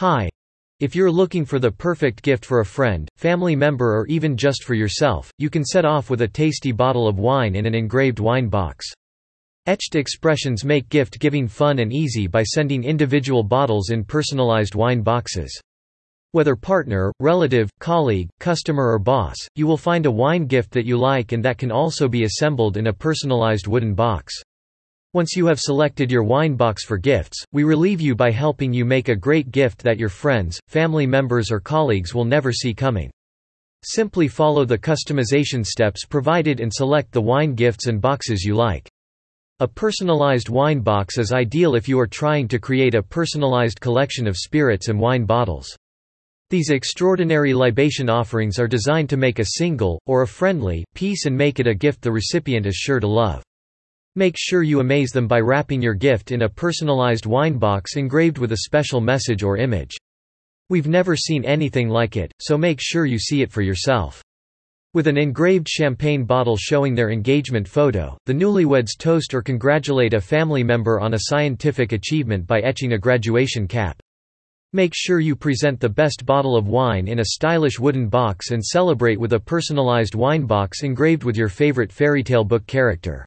Hi. If you're looking for the perfect gift for a friend, family member or even just for yourself, you can set off with a tasty bottle of wine in an engraved wine box. Etched expressions make gift-giving fun and easy by sending individual bottles in personalized wine boxes. Whether partner, relative, colleague, customer or boss, you will find a wine gift that you like and that can also be assembled in a personalized wooden box. Once you have selected your wine box for gifts, we relieve you by helping you make a great gift that your friends, family members or colleagues will never see coming. Simply follow the customization steps provided and select the wine gifts and boxes you like. A personalized wine box is ideal if you are trying to create a personalized collection of spirits and wine bottles. These extraordinary libation offerings are designed to make a single, or a friendly, piece and make it a gift the recipient is sure to love. Make sure you amaze them by wrapping your gift in a personalized wine box engraved with a special message or image. We've never seen anything like it, so make sure you see it for yourself. With an engraved champagne bottle showing their engagement photo, the newlyweds toast or congratulate a family member on a scientific achievement by etching a graduation cap. Make sure you present the best bottle of wine in a stylish wooden box and celebrate with a personalized wine box engraved with your favorite fairy tale book character.